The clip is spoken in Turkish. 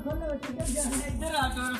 kamera çeker gel. Nedir abi?